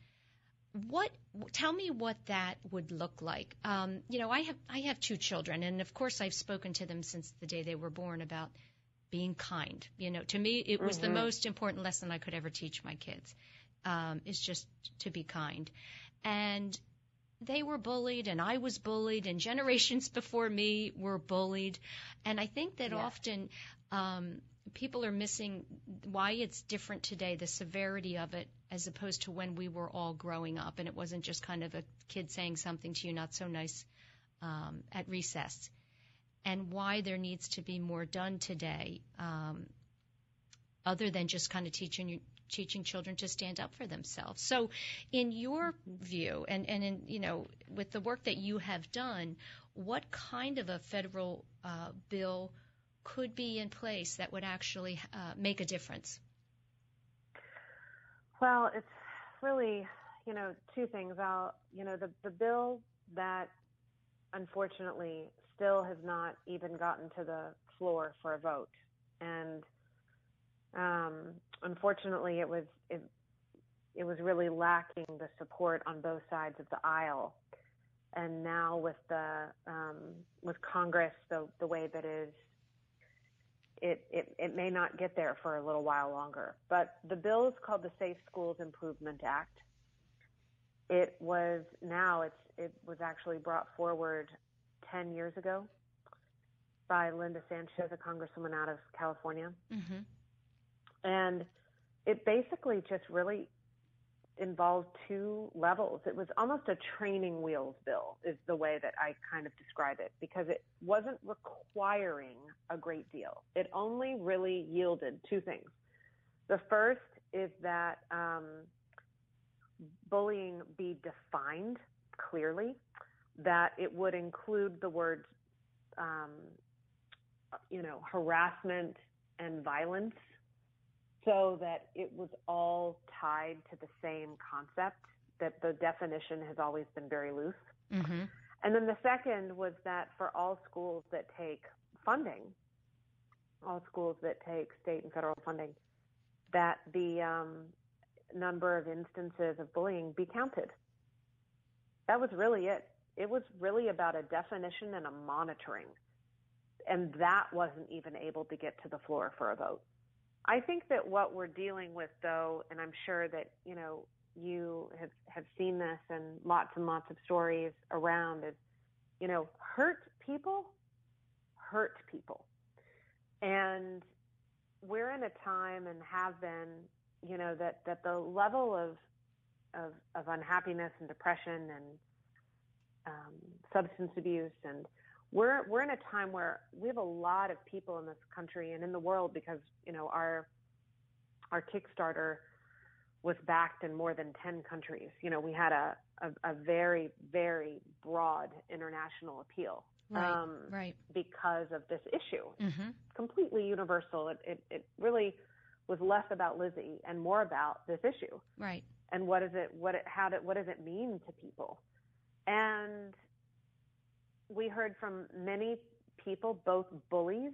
C: what tell me what that would look like um, you know i have i have two children and of course i've spoken to them since the day they were born about being kind you know to me it was mm-hmm. the most important lesson i could ever teach my kids um, is just to be kind and they were bullied and I was bullied and generations before me were bullied. And I think that yeah. often um, people are missing why it's different today, the severity of it, as opposed to when we were all growing up and it wasn't just kind of a kid saying something to you not so nice um, at recess. And why there needs to be more done today, um, other than just kind of teaching you, teaching children to stand up for themselves. So, in your view, and, and in, you know, with the work that you have done, what kind of a federal uh, bill could be in place that would actually uh, make a difference?
D: Well, it's really, you know, two things. I'll, you know, the, the bill that unfortunately still has not even gotten to the floor for a vote. And um, unfortunately, it was it, it was really lacking the support on both sides of the aisle. And now with the um, with Congress the the way that is, it, it it may not get there for a little while longer. But the bill is called the Safe Schools Improvement Act. It was now it's it was actually brought forward 10 years ago by Linda Sanchez, a congresswoman out of California. Mm-hmm. And it basically just really involved two levels. It was almost a training wheels bill, is the way that I kind of describe it, because it wasn't requiring a great deal. It only really yielded two things. The first is that um, bullying be defined clearly, that it would include the words, um, you know, harassment and violence so that it was all tied to the same concept, that the definition has always been very loose. Mm-hmm. And then the second was that for all schools that take funding, all schools that take state and federal funding, that the um, number of instances of bullying be counted. That was really it. It was really about a definition and a monitoring. And that wasn't even able to get to the floor for a vote. I think that what we're dealing with though, and I'm sure that, you know, you have, have seen this and lots and lots of stories around is, you know, hurt people hurt people. And we're in a time and have been, you know, that, that the level of, of, of unhappiness and depression and um, substance abuse and we're we're in a time where we have a lot of people in this country and in the world because you know our our Kickstarter was backed in more than 10 countries. You know, we had a, a, a very, very broad international appeal.
C: Right, um, right.
D: Because of this issue. Mm-hmm. Completely universal. It, it, it really was less about Lizzie and more about this issue.
C: Right.
D: And what is it, what it, how did, what does it mean to people? And we heard from many people, both bullies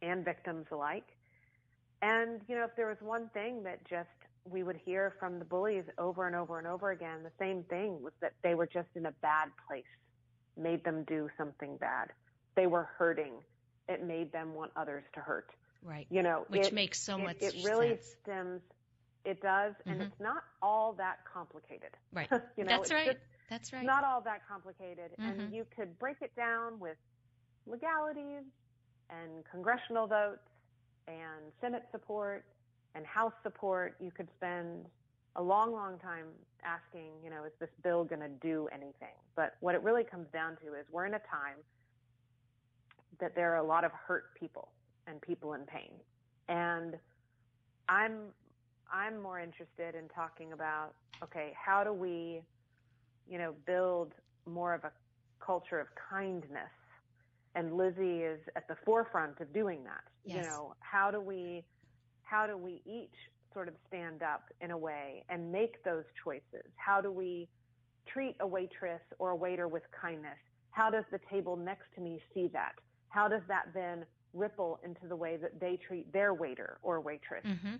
D: and victims alike. And, you know, if there was one thing that just we would hear from the bullies over and over and over again, the same thing was that they were just in a bad place, made them do something bad. They were hurting. It made them want others to hurt.
C: Right.
D: You know,
C: which
D: it,
C: makes so
D: it,
C: much
D: It really
C: sense.
D: stems. It does, and mm-hmm. it's not all that complicated.
C: Right.
D: you know,
C: That's right.
D: Just,
C: that's right.
D: Not all that complicated.
C: Mm-hmm.
D: And you could break it down with legalities and congressional votes and Senate support and House support. You could spend a long, long time asking, you know, is this bill going to do anything? But what it really comes down to is we're in a time that there are a lot of hurt people and people in pain. And I'm I'm more interested in talking about okay, how do we you know, build more of a culture of kindness. And Lizzie is at the forefront of doing that.
C: Yes.
D: You know, how do we, how do we each sort of stand up in a way and make those choices? How do we treat a waitress or a waiter with kindness? How does the table next to me see that? How does that then ripple into the way that they treat their waiter or waitress?
C: Mm-hmm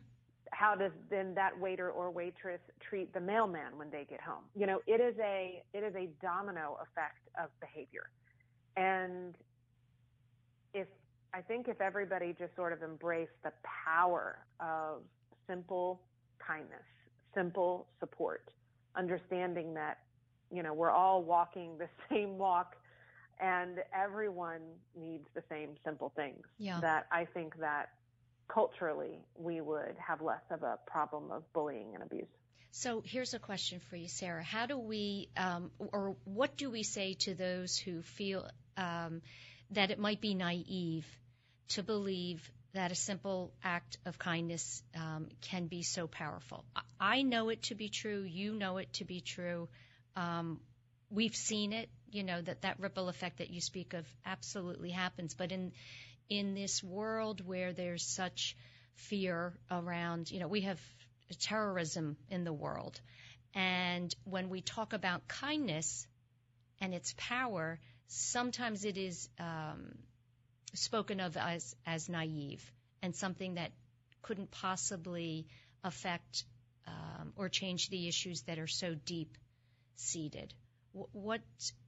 D: how does then that waiter or waitress treat the mailman when they get home? You know, it is a it is a domino effect of behavior. And if I think if everybody just sort of embraced the power of simple kindness, simple support, understanding that, you know, we're all walking the same walk and everyone needs the same simple things.
C: Yeah.
D: That I think that culturally we would have less of a problem of bullying and abuse.
C: So here's a question for you, Sara. How do we, um, or what do we say to those who feel um, that it might be naive to believe that a simple act of kindness um, can be so powerful. I know it to be true. You know it to be true. Um, we've seen it. You know that that ripple effect that you speak of absolutely happens. But in in this world where there's such fear around, you know, we have terrorism in the world, and when we talk about kindness and its power, sometimes it is um, spoken of as as naive and something that couldn't possibly affect um, or change the issues that are so deep seated. what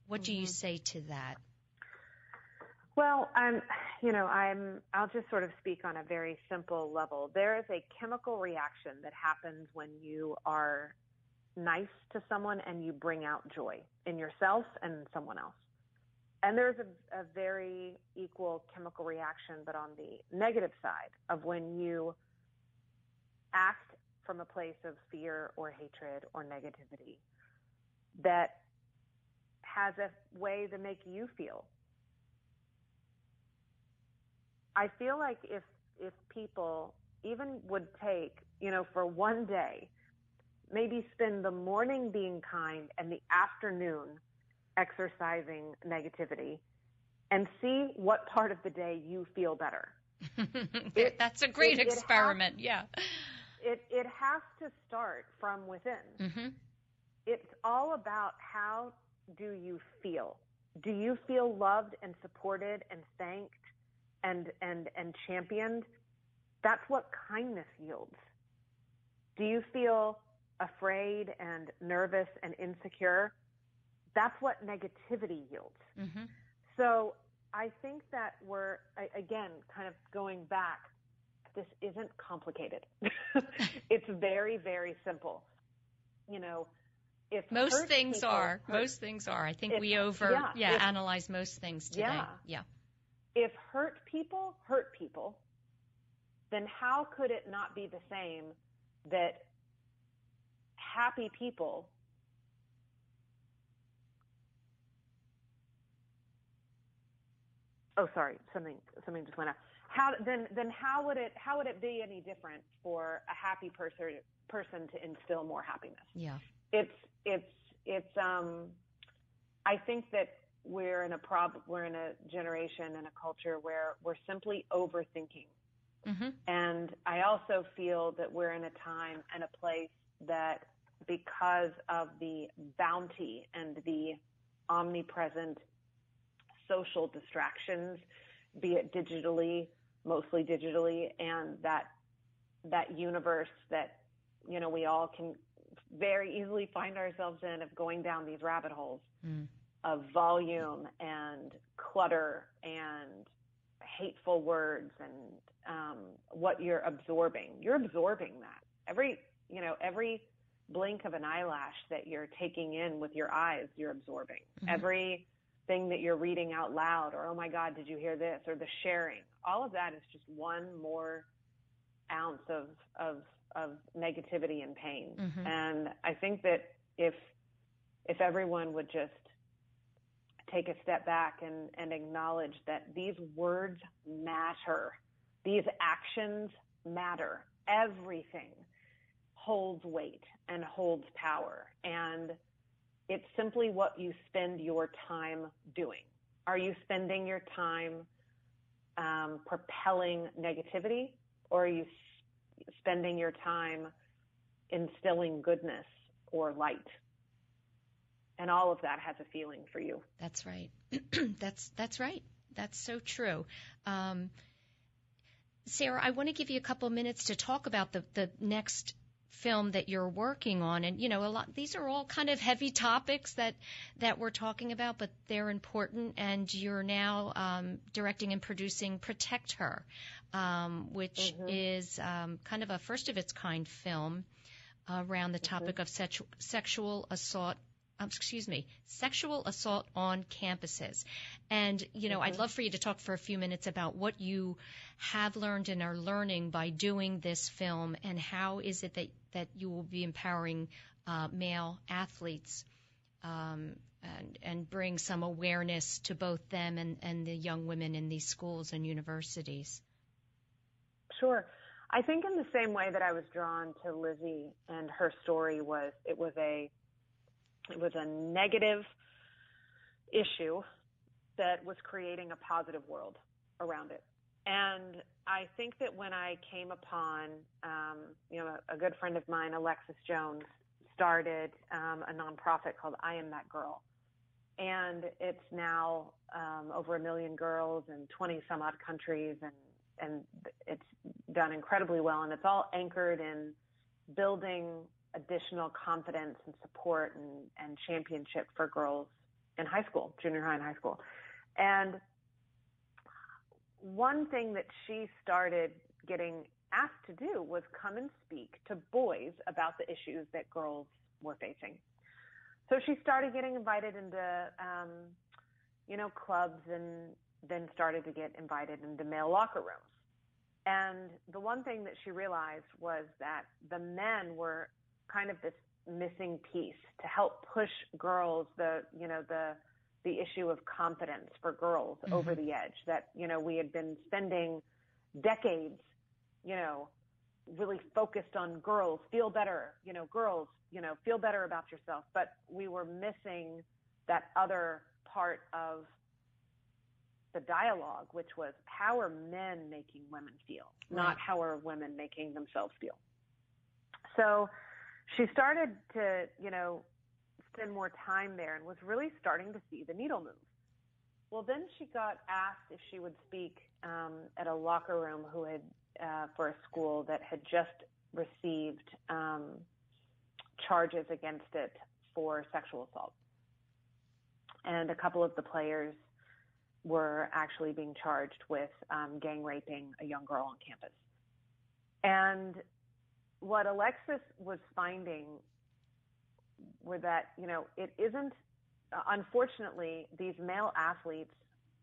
C: what do mm-hmm. you say to that?
D: Well, I'm, you know, I'm, I'll just sort of speak on a very simple level. There is a chemical reaction that happens when you are nice to someone and you bring out joy in yourself and someone else. And there's a, a very equal chemical reaction, but on the negative side of when you act from a place of fear or hatred or negativity that has a way to make you feel. I feel like if if people even would take, you know, for one day, maybe spend the morning being kind and the afternoon exercising negativity and see what part of the day you feel better.
C: it, That's a great it, experiment.
D: It
C: has,
D: yeah. It it has to start from within.
C: Mm-hmm.
D: It's all about how do you feel? Do you feel loved and supported and thanked and and and championed? That's what kindness yields. Do you feel afraid and nervous and insecure? that's what negativity yields.
C: Mm-hmm.
D: So I think that we're, again, kind of going back, this isn't complicated. it's very, very simple. You know, if
C: most things are, hurt, most things are. I think
D: if,
C: we over,
D: yeah,
C: yeah
D: if,
C: analyze most things today.
D: Yeah.
C: yeah.
D: If hurt people hurt people, then how could it not be the same that happy people Oh, sorry, something something just went out. How then then how would it how would it be any different for a happy person person to instill more happiness?
C: Yeah,
D: it's it's it's um, I think that we're in a prob we're in a generation and a culture where we're simply overthinking.
C: Mm-hmm.
D: And I also feel that we're in a time and a place that because of the bounty and the omnipresent social distractions, be it digitally, mostly digitally, and that that universe that you know we all can very easily find ourselves in of going down these rabbit holes
C: mm.
D: Of volume and clutter and hateful words and um, what you're absorbing. You're absorbing that every you know every blink of an eyelash that you're taking in with your eyes, you're absorbing. Mm-hmm. Every thing that you're reading out loud or, oh my God, did you hear this? Or the sharing. All of that is just one more ounce of, of, of negativity and pain.
C: Mm-hmm.
D: And I think that if, if everyone would just take a step back and, and acknowledge that these words matter, these actions matter, everything holds weight and holds power. And it's simply what you spend your time doing. Are you spending your time um, propelling negativity, or are you spending your time instilling goodness or light? And all of that has a feeling for you.
C: That's right. that's that's right. That's so true. Um, Sara, I want to give you a couple minutes to talk about the, the next film that you're working on and you know a lot these are all kind of heavy topics that that we're talking about but they're important and you're now um, directing and producing protect her um, which
D: mm-hmm.
C: is um, kind of a first of its kind film around the mm-hmm. topic mm-hmm. of sexu- sexual assault um, excuse me, sexual assault on campuses. And, you know, mm-hmm. I'd love for you to talk for a few minutes about what you have learned and are learning by doing this film and how is it that, that you will be empowering uh, male athletes um, and, and bring some awareness to both them and, and the young women in these schools and universities.
D: Sure. I think in the same way that I was drawn to Lizzie and her story was it was a it was a negative issue that was creating a positive world around it. And I think that when I came upon, um, you know, a, good friend of mine, Alexis Jones, started um, a nonprofit called I Am That Girl. And it's now um, over a million girls in 20 some odd countries, and, and it's done incredibly well. And it's all anchored in building additional confidence and support and, and championship for girls in high school, junior high and high school. And one thing that she started getting asked to do was come and speak to boys about the issues that girls were facing. So she started getting invited into, um, you know, clubs and then started to get invited into male locker rooms. And the one thing that she realized was that the men were kind of this missing piece to help push girls, the, you know, the, the issue of confidence for girls mm-hmm. over the edge that, you know, we had been spending decades, you know, really focused on girls feel better, you know, girls, you know, feel better about yourself, but we were missing that other part of the dialogue, which was how are men making women feel, right. not how are women making themselves feel. So she started to, you know, spend more time there and was really starting to see the needle move. Well, then she got asked if she would speak um, at a locker room who had uh, for a school that had just received um, charges against it for sexual assault, and a couple of the players were actually being charged with um, gang raping a young girl on campus. And what Alexis was finding were that you know it isn't. Uh, unfortunately, these male athletes,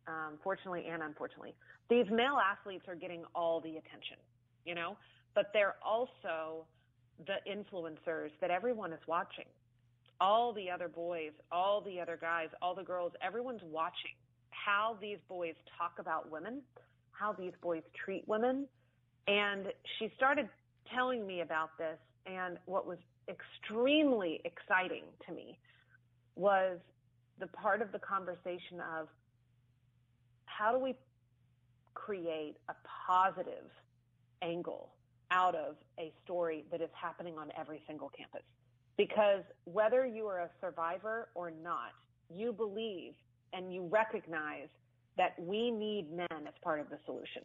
D: um, fortunately and unfortunately, these male athletes are getting all the attention, you know, but they're also the influencers that everyone is watching. All the other boys, all the other guys, all the girls, everyone's watching how these boys talk about women, how these boys treat women. And she started telling me about this. And what was extremely exciting to me was the part of the conversation of how do we create a positive angle out of a story that is happening on every single campus. Because whether you are a survivor or not, you believe and you recognize that we need men as part of the solution.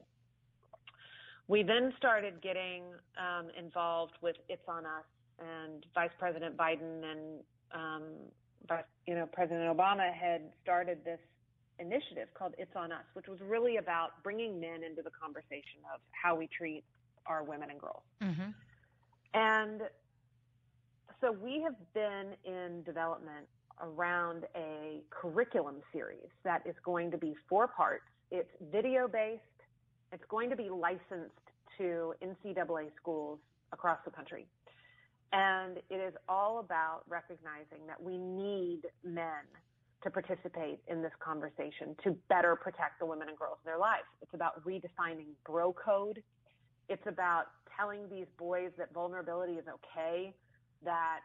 D: We then started getting um, involved with It's On Us and Vice President Biden and um, you know President Obama had started this initiative called It's On Us, which was really about bringing men into the conversation of how we treat our women and girls. Mm-hmm. And so we have been in development around a curriculum series that is going to be four parts. It's video based. It's going to be licensed to NCAA schools across the country. And it is all about recognizing that we need men to participate in this conversation to better protect the women and girls in their lives. It's about redefining bro code. It's about telling these boys that vulnerability is okay, that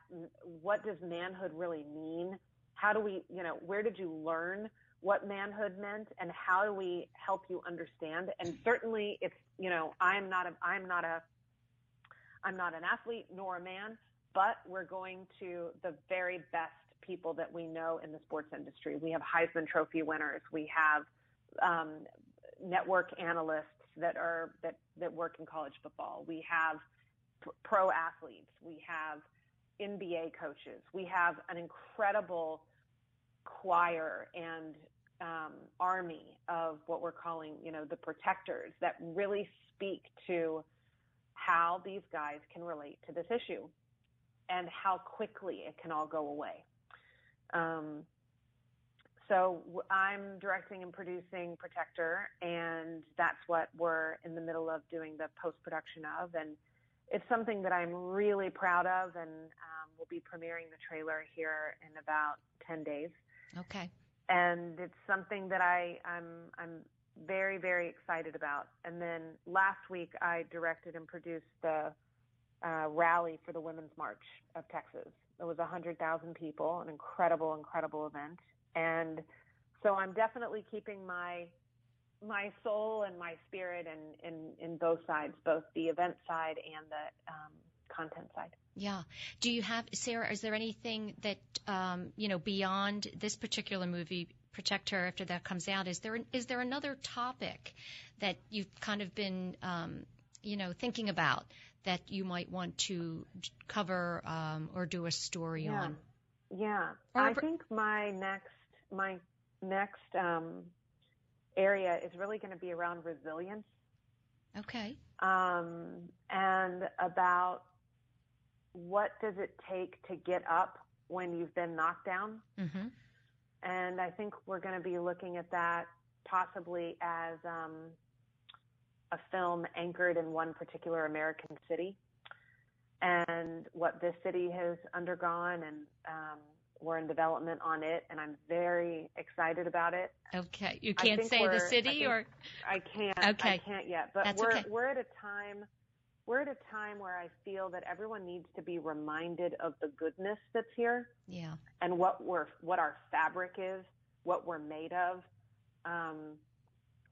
D: what does manhood really mean? How do we, you know, where did you learn what manhood meant and how do we help you understand? And certainly it's, you know, I'm not a, I'm not a I'm not an athlete nor a man, but we're going to the very best people that we know in the sports industry. We have Heisman Trophy winners. We have um, network analysts that are that that work in college football. We have pro athletes. We have NBA coaches. We have an incredible choir and um, army of what we're calling, you know, the protectors that really speak to how these guys can relate to this issue and how quickly it can all go away. Um, so I'm directing and producing Protect Her, and that's what we're in the middle of doing the post production of. And it's something that I'm really proud of, and um, we'll be premiering the trailer here in about 10 days.
C: Okay.
D: And it's something that I, I'm, I'm very, very excited about. And then last week, I directed and produced the uh, rally for the Women's March of Texas. It was 100,000 people, an incredible, incredible event. And so I'm definitely keeping my my soul and my spirit in, in, in both sides, both the event side and the um, content side.
C: Yeah. Do you have, Sara, is there anything that, um, you know, beyond this particular movie, Protect Her, after that comes out, is there, is there another topic that you've kind of been, um, you know, thinking about that you might want to cover um, or do a story
D: yeah.
C: on?
D: Yeah. Or I think my next, my next, um, area is really going to be around resilience.
C: Okay.
D: Um, and about what does it take to get up when you've been knocked down?
C: Mm-hmm.
D: And I think we're going to be looking at that possibly as um, a film anchored in one particular American city and what this city has undergone and um, we're in development on it, and I'm very excited about it.
C: Okay, you can't say the city,
D: I
C: or
D: I can't.
C: Okay,
D: I can't yet. But
C: That's
D: we're
C: okay.
D: we're at a time we're at a time where I feel that everyone needs to be reminded of the goodness that's here.
C: Yeah.
D: And what we're what our fabric is, what we're made of. Um,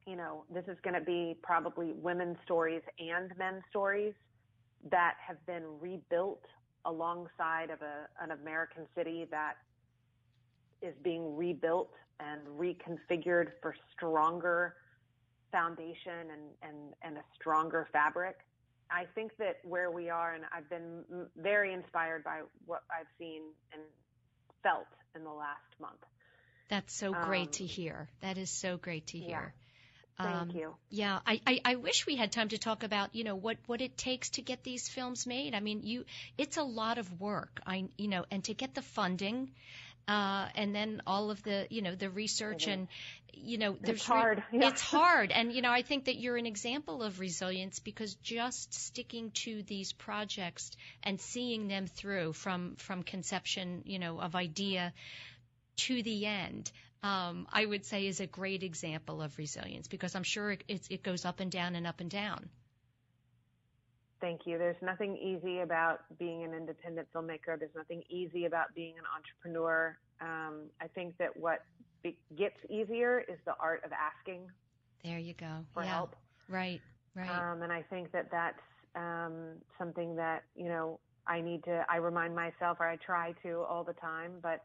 D: you know, this is going to be probably women's stories and men's stories that have been rebuilt alongside of a, an American city that is being rebuilt and reconfigured for stronger foundation and, and, and a stronger fabric. I think that where we are, and I've been very inspired by what I've seen and felt in the last month.
C: That's so great
D: Um,
C: to hear. That is so great to hear. Yeah.
D: Thank
C: Um,
D: you.
C: Yeah, I, I, I wish we had time to talk about, you know, what, what it takes to get these films made. I mean, you, it's a lot of work. I, you know, and to get the funding, uh, and then all of the, you know, the research
D: is.
C: and, you know, there's
D: It's hard. Yeah.
C: it's hard. And, you know, I think that you're an example of resilience because just sticking to these projects and seeing them through from, from conception, you know, of idea to the end, um, I would say is a great example of resilience because I'm sure it, it, it goes up and down and up and down.
D: Thank you. There's nothing easy about being an independent filmmaker. There's nothing easy about being an entrepreneur. Um, I think that what be- gets easier is the art of asking
C: There you go.
D: for
C: yeah.
D: help.
C: Right. Right.
D: Um, and I think that that's um, something that you know I need to. I remind myself, or I try to all the time. But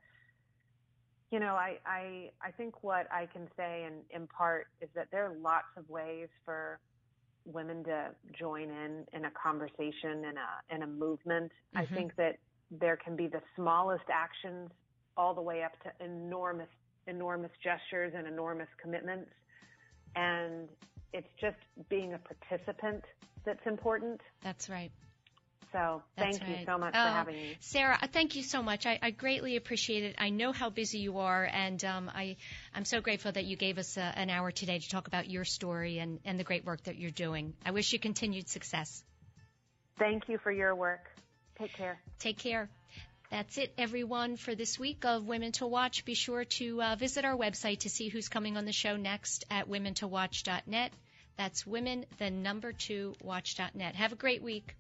D: you know, I I I think what I can say and impart is that there are lots of ways for women to join in in a conversation and a in a movement. I
C: Mhm.
D: think that there can be the smallest actions all the way up to enormous enormous gestures and enormous commitments. And it's just being a participant that's important.
C: That's right.
D: So
C: That's
D: thank you so much
C: Oh,
D: for having me.
C: Sara, thank you so much. I, I greatly appreciate it. I know how busy you are, and um, I, I'm so grateful that you gave us uh an hour today to talk about your story and, and the great work that you're doing. I wish you continued success.
D: Thank you for your work. Take care.
C: Take care. That's it, everyone, for this week of Women to Watch. Be sure to uh, visit our website to see who's coming on the show next at womentowatch.net. That's women, the number two, watch.net. Have a great week.